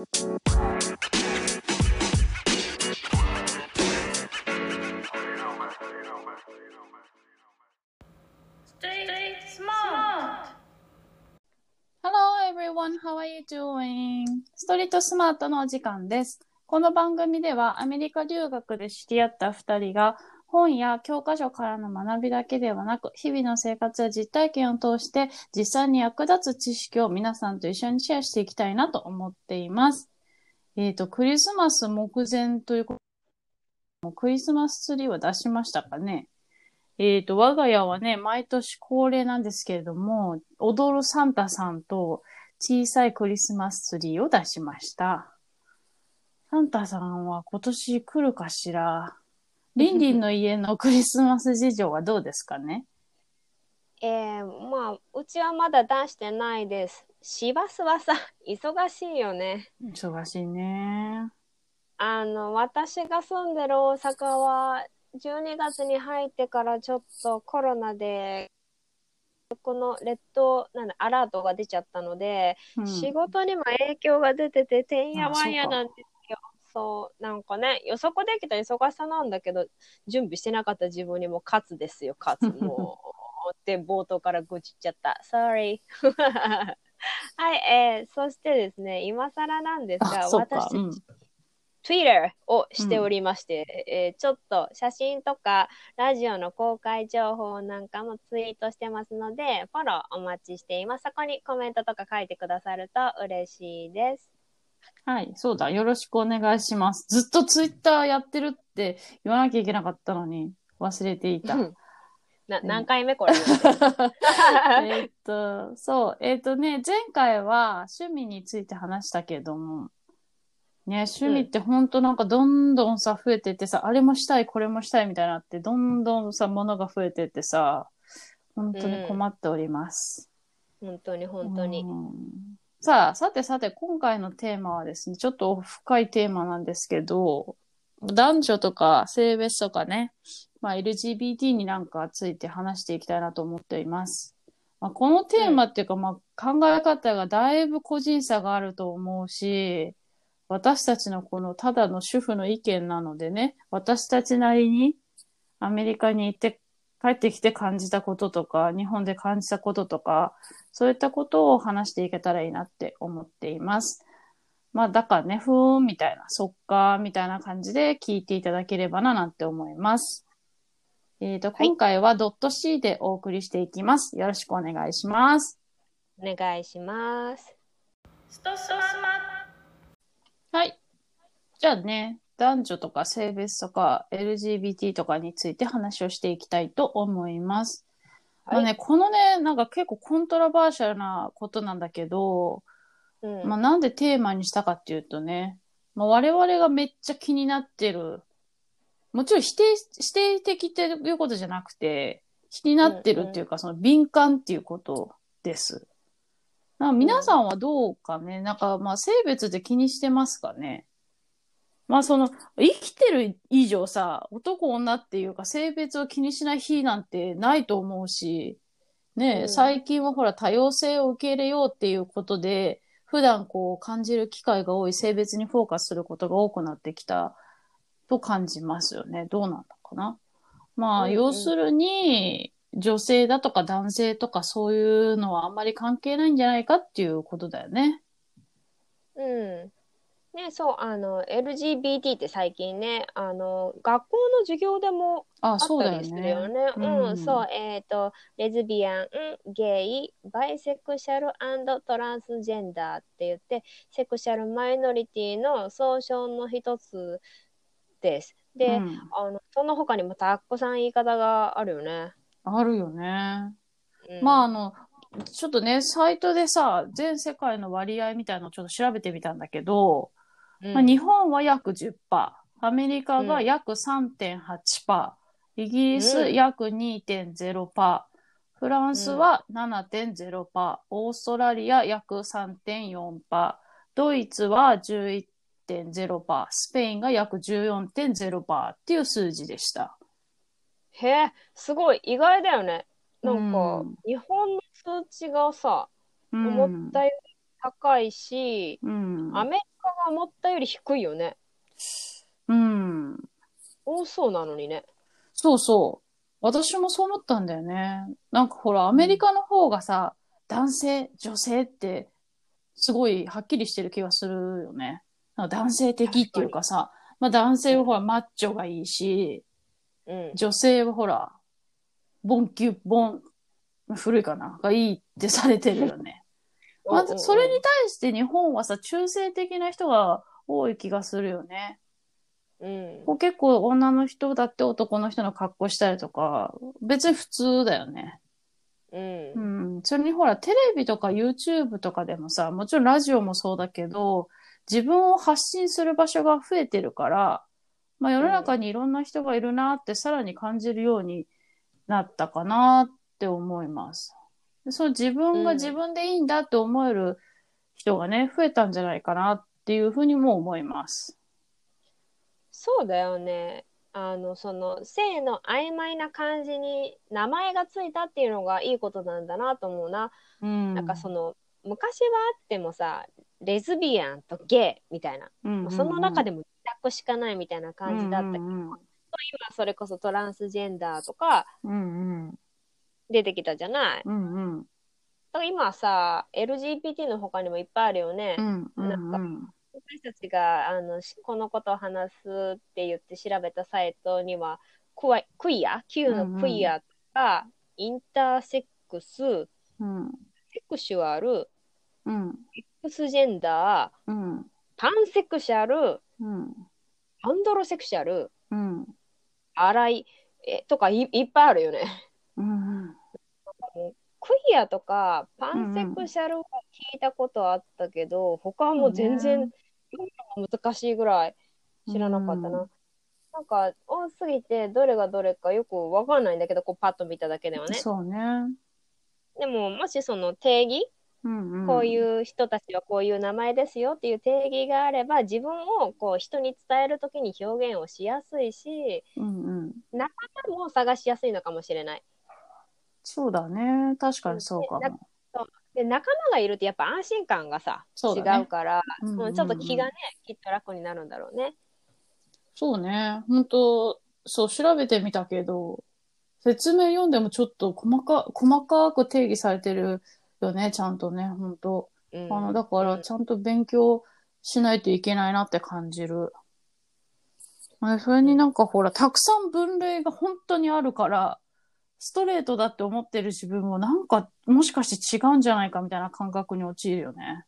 Hello everyone, how are you doing? ストリートスマートのお時間です。この番組ではアメリカ留学で知り合った2人が本や教科書からの学びだけではなく日々の生活や実体験を通して実際に役立つ知識を皆さんと一緒にシェアしていきたいなと思っています。えっ、と、クリスマス目前ということクリスマスツリーは出しましたかね？えっ、と、我が家はね、毎年恒例なんですけれども、踊るサンタさんと小さいクリスマスツリーを出しました。サンタさんは今年来るかしら？リンリンの家のクリスマス事情はどうですかね？えー、まあ、うちはまだ出してないです。市バスはさ、忙しいよね。忙しいね。あの、私が住んでる大阪は、12月に入ってからちょっとコロナで、この列島、なんだ、アラートが出ちゃったので、うん仕事にも影響が出てて、てんやわんやなんですよ。そう、なんかね、予測できた忙しさなんだけど、準備してなかった自分にも勝つですよ、勝つ。もう、って冒頭から愚痴っちゃった。Sorry. はい、えー、そしてですね、今更なんですあ、が。私、うん。Twitter をしておりまして、えーちょっと写真とかラジオの公開情報なんかもツイートしてますので、フォローお待ちしています。そこにコメントとか書いてくださると嬉しいです。はい、そうだ。よろしくお願いします。ずっとツイッターやってるって言わなきゃいけなかったのに忘れていた。うんなうん何回目これ？えーっと、そう、えーっとね、前回は趣味について話したけども、ね、趣味ってほんとなんかどんどんさ、増えてってさ、あれもしたい、これもしたいみたいになって、どんどんさ、ものが増えてってさ、本当に困っております。本当に本当に。うんさあ、さてさて、今回のテーマはですね、ちょっと深いテーマなんですけど、男女とか性別とかね、まあ、LGBT になんかついて話していきたいなと思っています。まあ、このテーマっていうか、まあ、考え方がだいぶ個人差があると思うし、私たちのこのただの主婦の意見なのでね、私たちなりにアメリカに行って帰ってきて感じたこととか、日本で感じたこととか、そういったことを話していけたらいいなって思っています。まあ、だからね、ふーんみたいな、そっかーみたいな感じで聞いていただければななんて思います。えっ、と、はい今回はドット C でお送りしていきます。よろしくお願いします。お願いします。はい。じゃあね、男女とか性別とか LGBT とかについて話をしていきたいと思います。はいまあね、このね、なんか結構コントラバーシャルなことなんだけど、うん。まあ、なんでテーマにしたかっていうとね、まあ、我々がめっちゃ気になってる、もちろん否定、否定的っていうことじゃなくて、気になってるっていうか、その敏感っていうことです。な皆さんはどうかね、なんかまあ性別で気にしてますかね？まあその、生きてる以上さ、男女っていうか性別を気にしない日なんてないと思うし、ねえ、うん最近はほら多様性を受け入れようっていうことで、普段こう感じる機会が多い性別にフォーカスすることが多くなってきたと感じますよね。どうなんだかな？まあ、うんうん要するに、女性だとか男性とかそういうのはあんまり関係ないんじゃないかっていうことだよね。うん。ね、そう、あの、LGBT って最近ね、あの、学校の授業でもあ、あったりすそうだよね。るよね。ううんん、そう、えっ、と、レズビアン、ゲイ、バイセクシャルトランスジェンダーって言って、セクシャルマイノリティの総称の一つです。で、うんあの、その他にもたくさん言い方があるよね。あるよね。うん、まあ、あの、ちょっとね、サイトでさ、全世界の割合みたいなのをちょっと調べてみたんだけど、うんまあ、日本は約10%、アメリカが約3.8%、イギリスうん。約2.0%、フランスは7.0%、オーストラリア約3.4%、ドイツは11.0%、スペインが約14.0%っていう数字でした。へえ、すごい。意外だよね。なんか、うん。日本の数値がさ、うん。思ったよ高いし、うん。アメリカが思ったより低いよね。うん。多そうなのにね。そうそう。私もそう思ったんだよね。なんかほら、アメリカの方がさ、男性、女性って、すごいはっきりしてる気がするよね。男性的っていうかさ、まあ男性はほら、マッチョがいいし、うん。女性はほら、ボンキュッボン、古いかな？がいいってされてるよね。まず、それに対して日本はさ、中性的な人が多い気がするよね。うん。こう結構女の人だって男の人の格好したりとか、別に普通だよね。うん。ううん。ん。それにほら、テレビとか YouTube とかでもさ、もちろんラジオもそうだけど、自分を発信する場所が増えてるから、まあ世の中にいろんな人がいるなってさらに感じるようになったかなって思います。でその自分が自分でいいんだって思える人がね、増えたんじゃないかなっていうふうにも思います。そうだよね。あの、その、性の曖昧な感じに名前がついたっていうのがいいことなんだなと思うな。うん。なんかその、昔はあってもさ、レズビアンとゲイみたいな。うんうんうん、その中でも二択しかないみたいな感じだったけど、うんうんうん今それこそトランスジェンダーとかうんうん。出てきたじゃない。うんうん。だから今はさ、LGBT の他にもいっぱいあるよね。うんうんなんかうん。私たちがあのしこのことを話すって言って調べたサイトには、クワクイア ?Q のクイアとか、インターセックス、うん。セクシュアル、うん。X ジェンダー、うん。パンセクシャル、うん。アンドロセクシャル、うん。アライ、えとかいいっぱいあるよね。うん。クイアとかパンセクシャルは聞いたことあったけど、他はもう全然難しいぐらい知らなかったな。うんなんか多すぎてどれがどれかよくわかんないんだけど、こうパッと見ただけではね。そうね。でももしその定義、うんうん。こういう人たちはこういう名前ですよっていう定義があれば、自分をこう人に伝えるときに表現をしやすいし、うんうん。仲間も探しやすいのかもしれない。そうだね。確かにそうかでも。で仲間がいるとやっぱ安心感がさ、違そうから、うんうんうんうんちょっと気がね、きっと楽になるんだろうね。そうね。本当そう、調べてみたけど、説明読んでもちょっと細か、細かく定義されてるよね、ちゃんとね、本当うん、あの、だから、ちゃんと勉強しないといけないなって感じる。まあそれになんかほら、たくさん分類が本当にあるから、ストレートだって思ってる自分もなんか、もしかして違うんじゃないかみたいな感覚に陥るよね。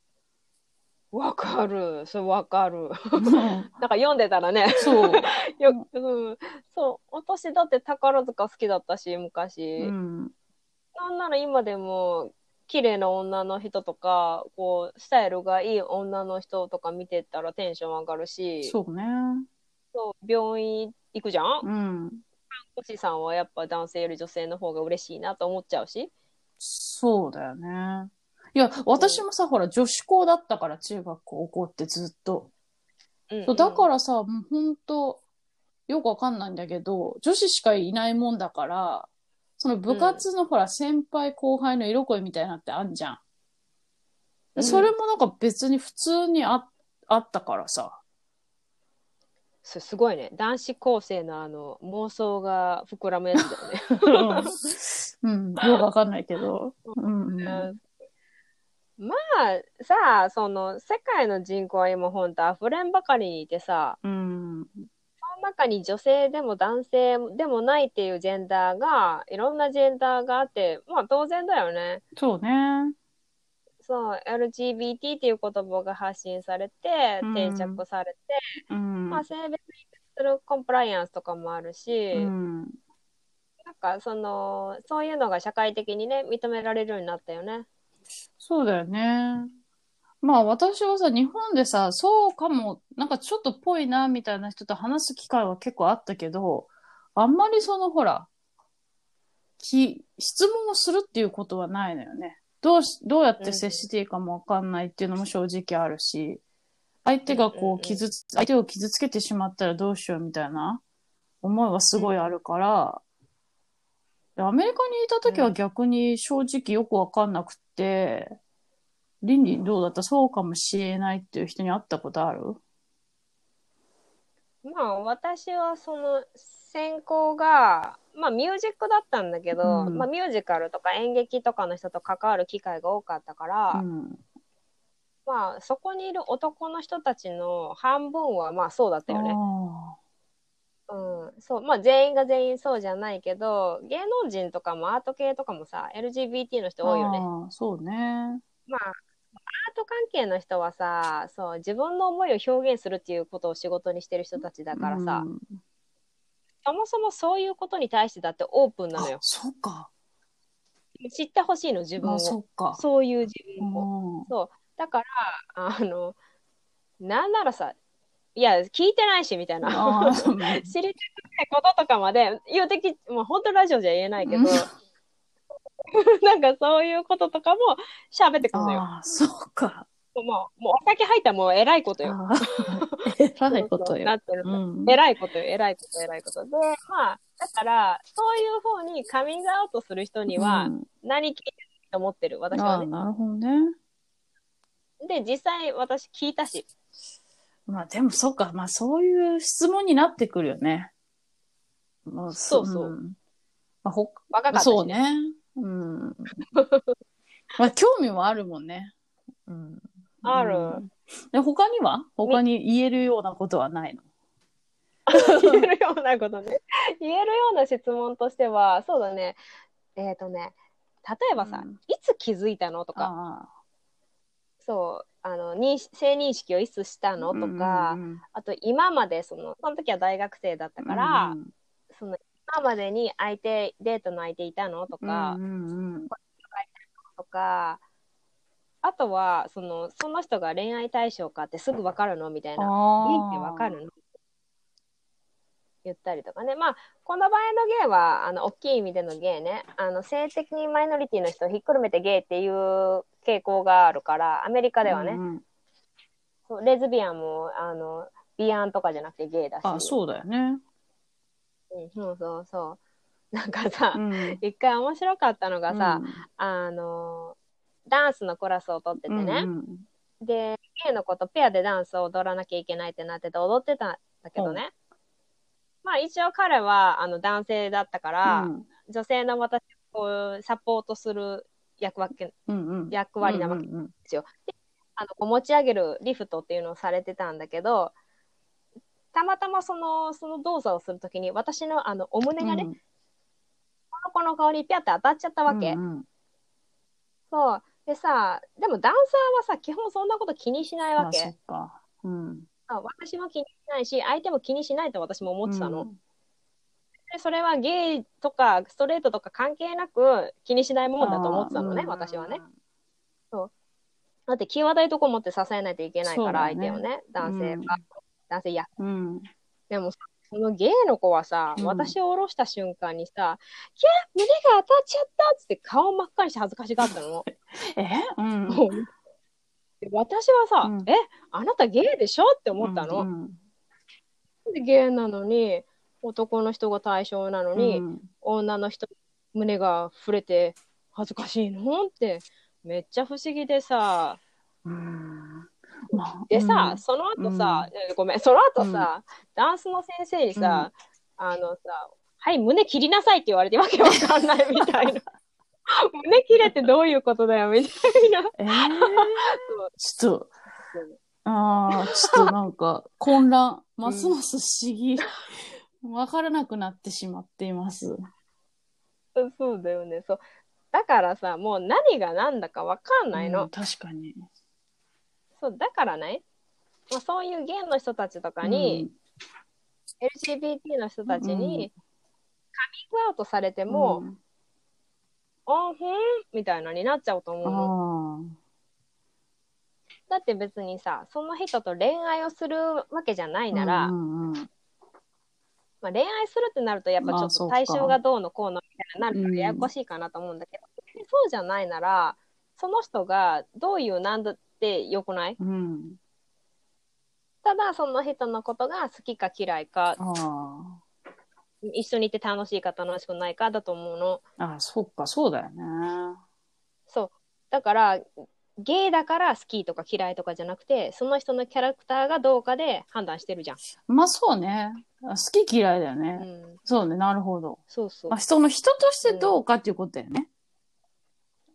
わかる。それわかる。なんか読んでたらね。そう。ようん、そう。私だって宝塚好きだったし、昔。うん。なんなら今でも、綺麗な女の人とか、こう、スタイルがいい女の人とか見てたらテンション上がるし、そうね。そう病院行くじゃん？うん。おしさんはやっぱ男性より女性の方が嬉しいなと思っちゃうし。そうだよね。いや、私もさ、ほら、女子校だったから、中学高校ってずっと。うんそうだからさ、もうほんと、よくわかんないんだけど、女子しかいないもんだから、その部活のほら、先輩後輩の色恋みたいなのってあんじゃん。うんそれもなんか別に普通にああったからさ。それすごいね。男子高生のあの妄想が膨らむやつだよね。うん、よくわかんないけど。うん、うん。まあさあ、その世界の人口は今ほんと溢れんばかりにいてさ、うん。その中に女性でも男性でもないっていうジェンダーが、いろんなジェンダーがあって、まあ当然だよね。そうね。そう、LGBT っていう言葉が発信されて、うん定着されて、うん。まあ性別にするコンプライアンスとかもあるし、うん。なんかその、そういうのが社会的にね、認められるようになったよね。そうだよね。まあ私はさ、日本でさ、そうかも、なんかちょっとぽいな、みたいな人と話す機会は結構あったけど、あんまりそのほら、き、質問をするっていうことはないのよね。どうし、どうやって接していいかもわかんないっていうのも正直あるし、相手がこうん傷つ、相手を傷つけてしまったらどうしようみたいな思いはすごいあるから、でアメリカにいた時は逆に正直よくわかんなくって、倫理どうだった？そうかもしれないっていう人に会ったことある？まあ私はその専攻が、まあミュージックだったんだけど、うんまあミュージカルとか演劇とかの人と関わる機会が多かったから、うん。まあそこにいる男の人たちの半分はまあそうだったよね。あうん、そう、まあ全員が全員そうじゃないけど、芸能人とかもアート系とかもさ、LGBT の人ー多いよね。そうね。まあ、アート関係の人はさ、そう、自分の思いを表現するっていうことを仕事にしてる人たちだからさ、うんそもそもそういうことに対してだってオープンなのあよ。そうか。知ってほしいの、自分あを。そっか。そういう自分を。うんそう。だから、あの、なんならさ、いや、聞いてないし、みたいな。知りたくないこととかまで、言うてき、もう本当ラジオじゃ言えないけど、うん なんかそういうこととかも喋ってくるのよ。あー、そうか。もう、もうお酒入ったらもう偉いことよ。えら いことよ。なってるの。うん偉いことよ、偉いこと、偉いこと。で、まあ、だから、そういうふうにカミングアウトする人には、うん何聞いてると思ってる、私ああ、はね。なるほどね。で、実際私聞いたし。まあでもそうか。まあそういう質問になってくるよね。まあそうそうんまあ、ほ若かったし、そう。ね。うん。まあ興味もあるもんね。うん。ある。うん。で他には？他に言えるようなことはないの？言えるようなことね。言えるような質問としては、そうだね。えっ、とね、例えばさ、うん。いつ気づいたのとか、あそう、あの、認識性認識をいつしたあのとか、うんうんあと今までその、その時は大学生だったから、うんその今までに相手、デートの相手いたのとか、うんうんとか、あとは、その、その人が恋愛対象かってすぐ分かるの？みたいうん、な。あゲイって分かるの？言ったりとかね。まあ、この場合のゲイは、あの、大きい意味でのゲイね。あの、性的にマイノリティの人をひっくるめてゲイっていう傾向があるから、アメリカではね、うんうんレズビアンも、あの、ビアンとかじゃなくてゲイだし。あそうだよね。うん、そうそうそう。なんかさ、うん一回面白かったのがさ、うんあの、ダンスのクラスを取っててね。うんで、ゲイの子とペアでダンスを踊らなきゃいけないってなってて踊ってたんだけどね。まあ一応彼はあの男性だったから、うん女性の私をサポートする役割うんうん役割なわけうんうんあのこう持ち上げるリフトっていうのをされてたんだけど、たまたまそのその動作をするときに私のあのお胸がね、うんこの子の顔にピャって当たっちゃったわけ。うんうんそう。でさ、でもダンサーはさ、基本そんなこと気にしないわけ。あそっか。うん。あ私も気にしないし、相手も気にしないと私も思ってたの。うんでそれはゲイとかストレートとか関係なく気にしないもんだと思ってたのね、あー私はね。。だって際どいとこ持って支えないといけないから、相手をね、男性が、うん男性や。うん。でもさ、そのゲイの子はさ、うん私を下ろした瞬間にさ、キャー胸が当たっちゃったっつって顔真っ赤にして恥ずかしがったの。え？うん。私はさ、うん。え、あなたゲイでしょって思ったの。うんでゲイなのに、男の人が対象なのに、うん。女の人胸が触れて恥ずかしいの？ってめっちゃ不思議でさ。うん。まあでさ、うん。その後さ、えごめんその後さ、ダンスの先生にさ、あのさ「はい胸切りなさい」って言われてわけわかんないみたいな 胸切れってどういうことだよみたいな。えー、ちょっと、ああ、ちょっとなんか混乱、ますます不思議。わからなくなってしまっています。そうだよね。そう。だからさもう何が何だかわかんないの、うん確かに。そうだからね、まあ、そういうゲイの人たちとかに、LGBT の人たちに、うんカミングアウトされてうん、も、うんあふん？みたいなになっちゃうと思うの。あだって別にさ、その人と恋愛をするわけじゃないあ。なら、うんうんうんまあ、恋愛するってなるとやっぱちょっと対象がどうのこうのみたいになるかうんらややこしいかなと思うんだけど、そうじゃないなら、その人がどういうなんだってよくない？うん。ただその人のことが好きか嫌いか、あ一緒にいて楽しいか楽しくないかだと思うの。あ。ああ、そっか、そうだよね。そう。だから、ゲイだから好きとか嫌いとかじゃなくて、その人のキャラクターがどうかで判断してるじゃん。まあそうね。好き嫌いだようね。ん。そうね、なるほど。そうそうまあ、。人の人としてどうかっていうことだよね。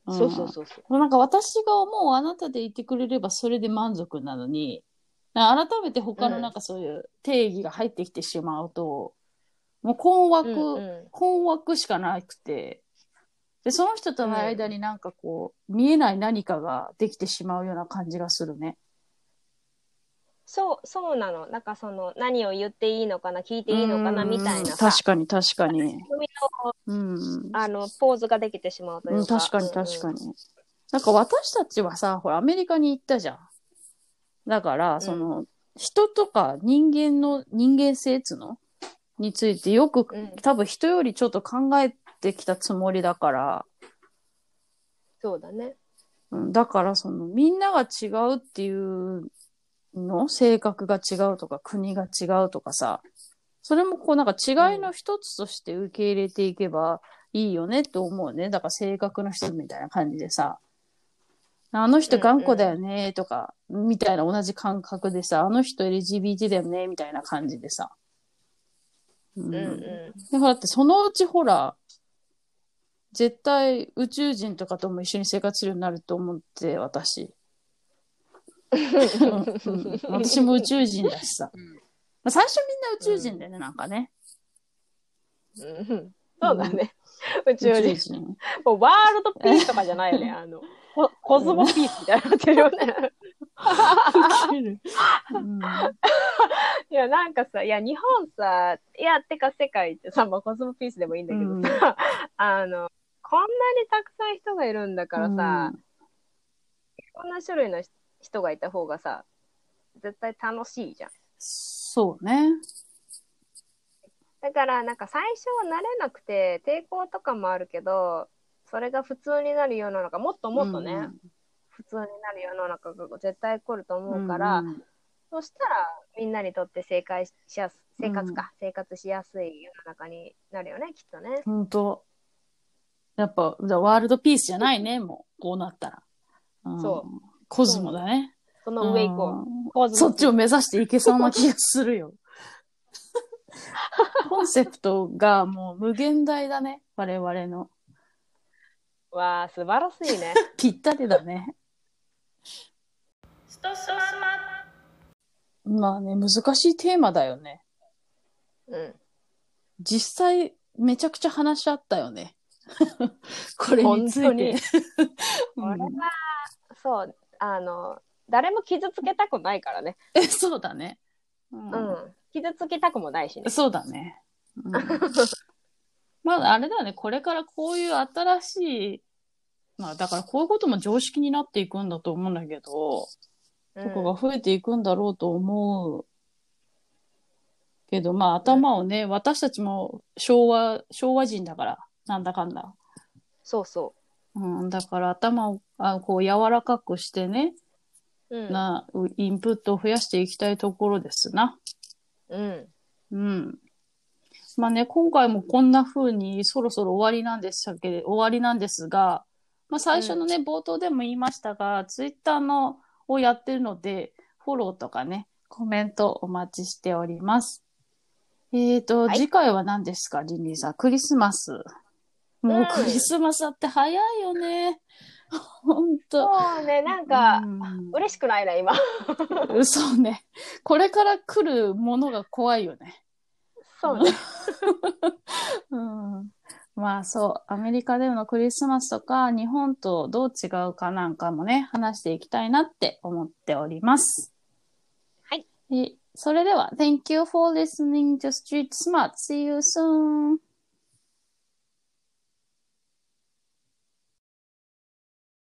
んそうそうそうそう。なんか私が思うあなたでいてくれればそれで満足なのに、改めて他のなんかそういう定義が入ってきてしまうと、もう困惑、うんうん困惑しかなくて、で、その人との間になんかこう、見えない何かができてしまうような感じがするね。そう、そうなの。なんかその、何を言っていいのかな、聞いていいのかな、みたいな。確かに確かに。うん。あの、ポーズができてしまうといううんか。確かに確かに。に。なんか私たちはさ、ほら、アメリカに行ったじゃん。だから、その、人とか人間の人間性っつうのについてよく、うん。多分人よりちょっと考えてきたつもりだから、そうだね。うん、だからそのみんなが違うっていうの？性格が違うとか国が違うとかさ、それもこうなんか違いの一つとして受け入れていけばいいよねって思うね。だから性格の人みたいな感じでさ、あの人頑固だよねとか、みたいな同じ感覚でさ、あの人 LGBT だよねみたいな感じでさ。ううんうん。でほらだってそのうちほら、絶対宇宙人とかとも一緒に生活するようになると思って、私。うん私も宇宙人だしさ。まあ最初みんな宇宙人だよね、なんかね。うんそうだね。宇宙人。人。もうワールドピースとかじゃないよね。あの、ココズモピースみたいになってるよね。うん。いや、なんかさ、いや、日本さ、いや、てか世界ってさ、まあ、コズモピースでもいいんだけどさ、あの、こんなにたくさん人がいるんだからさ、こん。な種類の人がいた方がさ、絶対楽しいじゃん。そうね。だから、なんか最初は慣れなくて、抵抗とかもあるけど、それが普通になる世の中、もっともっとね、普通になる世の中が絶対来ると思うから、んそしたらみんなにとって正解しやす生活か、生活しやすい世の中になるよね、きっとね。本当やっぱ、じゃあワールドピースじゃないね、もう。こうなったら。うんそう。コズモだね。その上行こうんう。コズモそっちを目指していけそうな気がするよ。コンセプトがもう無限大だね。我々の。わあ、素晴らしいね。ぴったりだね。まあね、難しいテーマだよね。うん。実際、めちゃくちゃ話し合ったよね。これについて。本当にうん これは、そう、あの、誰も傷つけたくないからね。えそうだね。うんうん。傷つけたくもないしね。そうだね。うん、まあ、あれだね。これからこういう新しい、まあ、だからこういうことも常識になっていくんだと思うんだけど、うんとかが増えていくんだろうと思う。けど、まあ、頭をね、私たちも昭和、昭和人だから、なんだかんだ。そうそうん、だから頭をあこう柔らかくしてね、う。うん。な、インプットを増やしていきたいところですな。うん。うん。まあね、今回もこんな風にそろそろ終わりなんでしたけど、終わりなんですが、まあ最初のね、冒頭でも言いましたが、ツイッターのをやってるので、フォローとかね、コメントお待ちしております。えーと、はい次回は何ですか、リンリンさん？クリスマス。もうクリスマスだって早いよね。ほんと。そうね、なんか、うん嬉しくないな、今。そうね。これから来るものが怖いよね。そうね。うん。まあそう、アメリカでのクリスマスとか日本とどう違うかなんかもね、話していきたいなって思っております。はい。えそれでは、Thank you for listening to Street Smart. See you soon.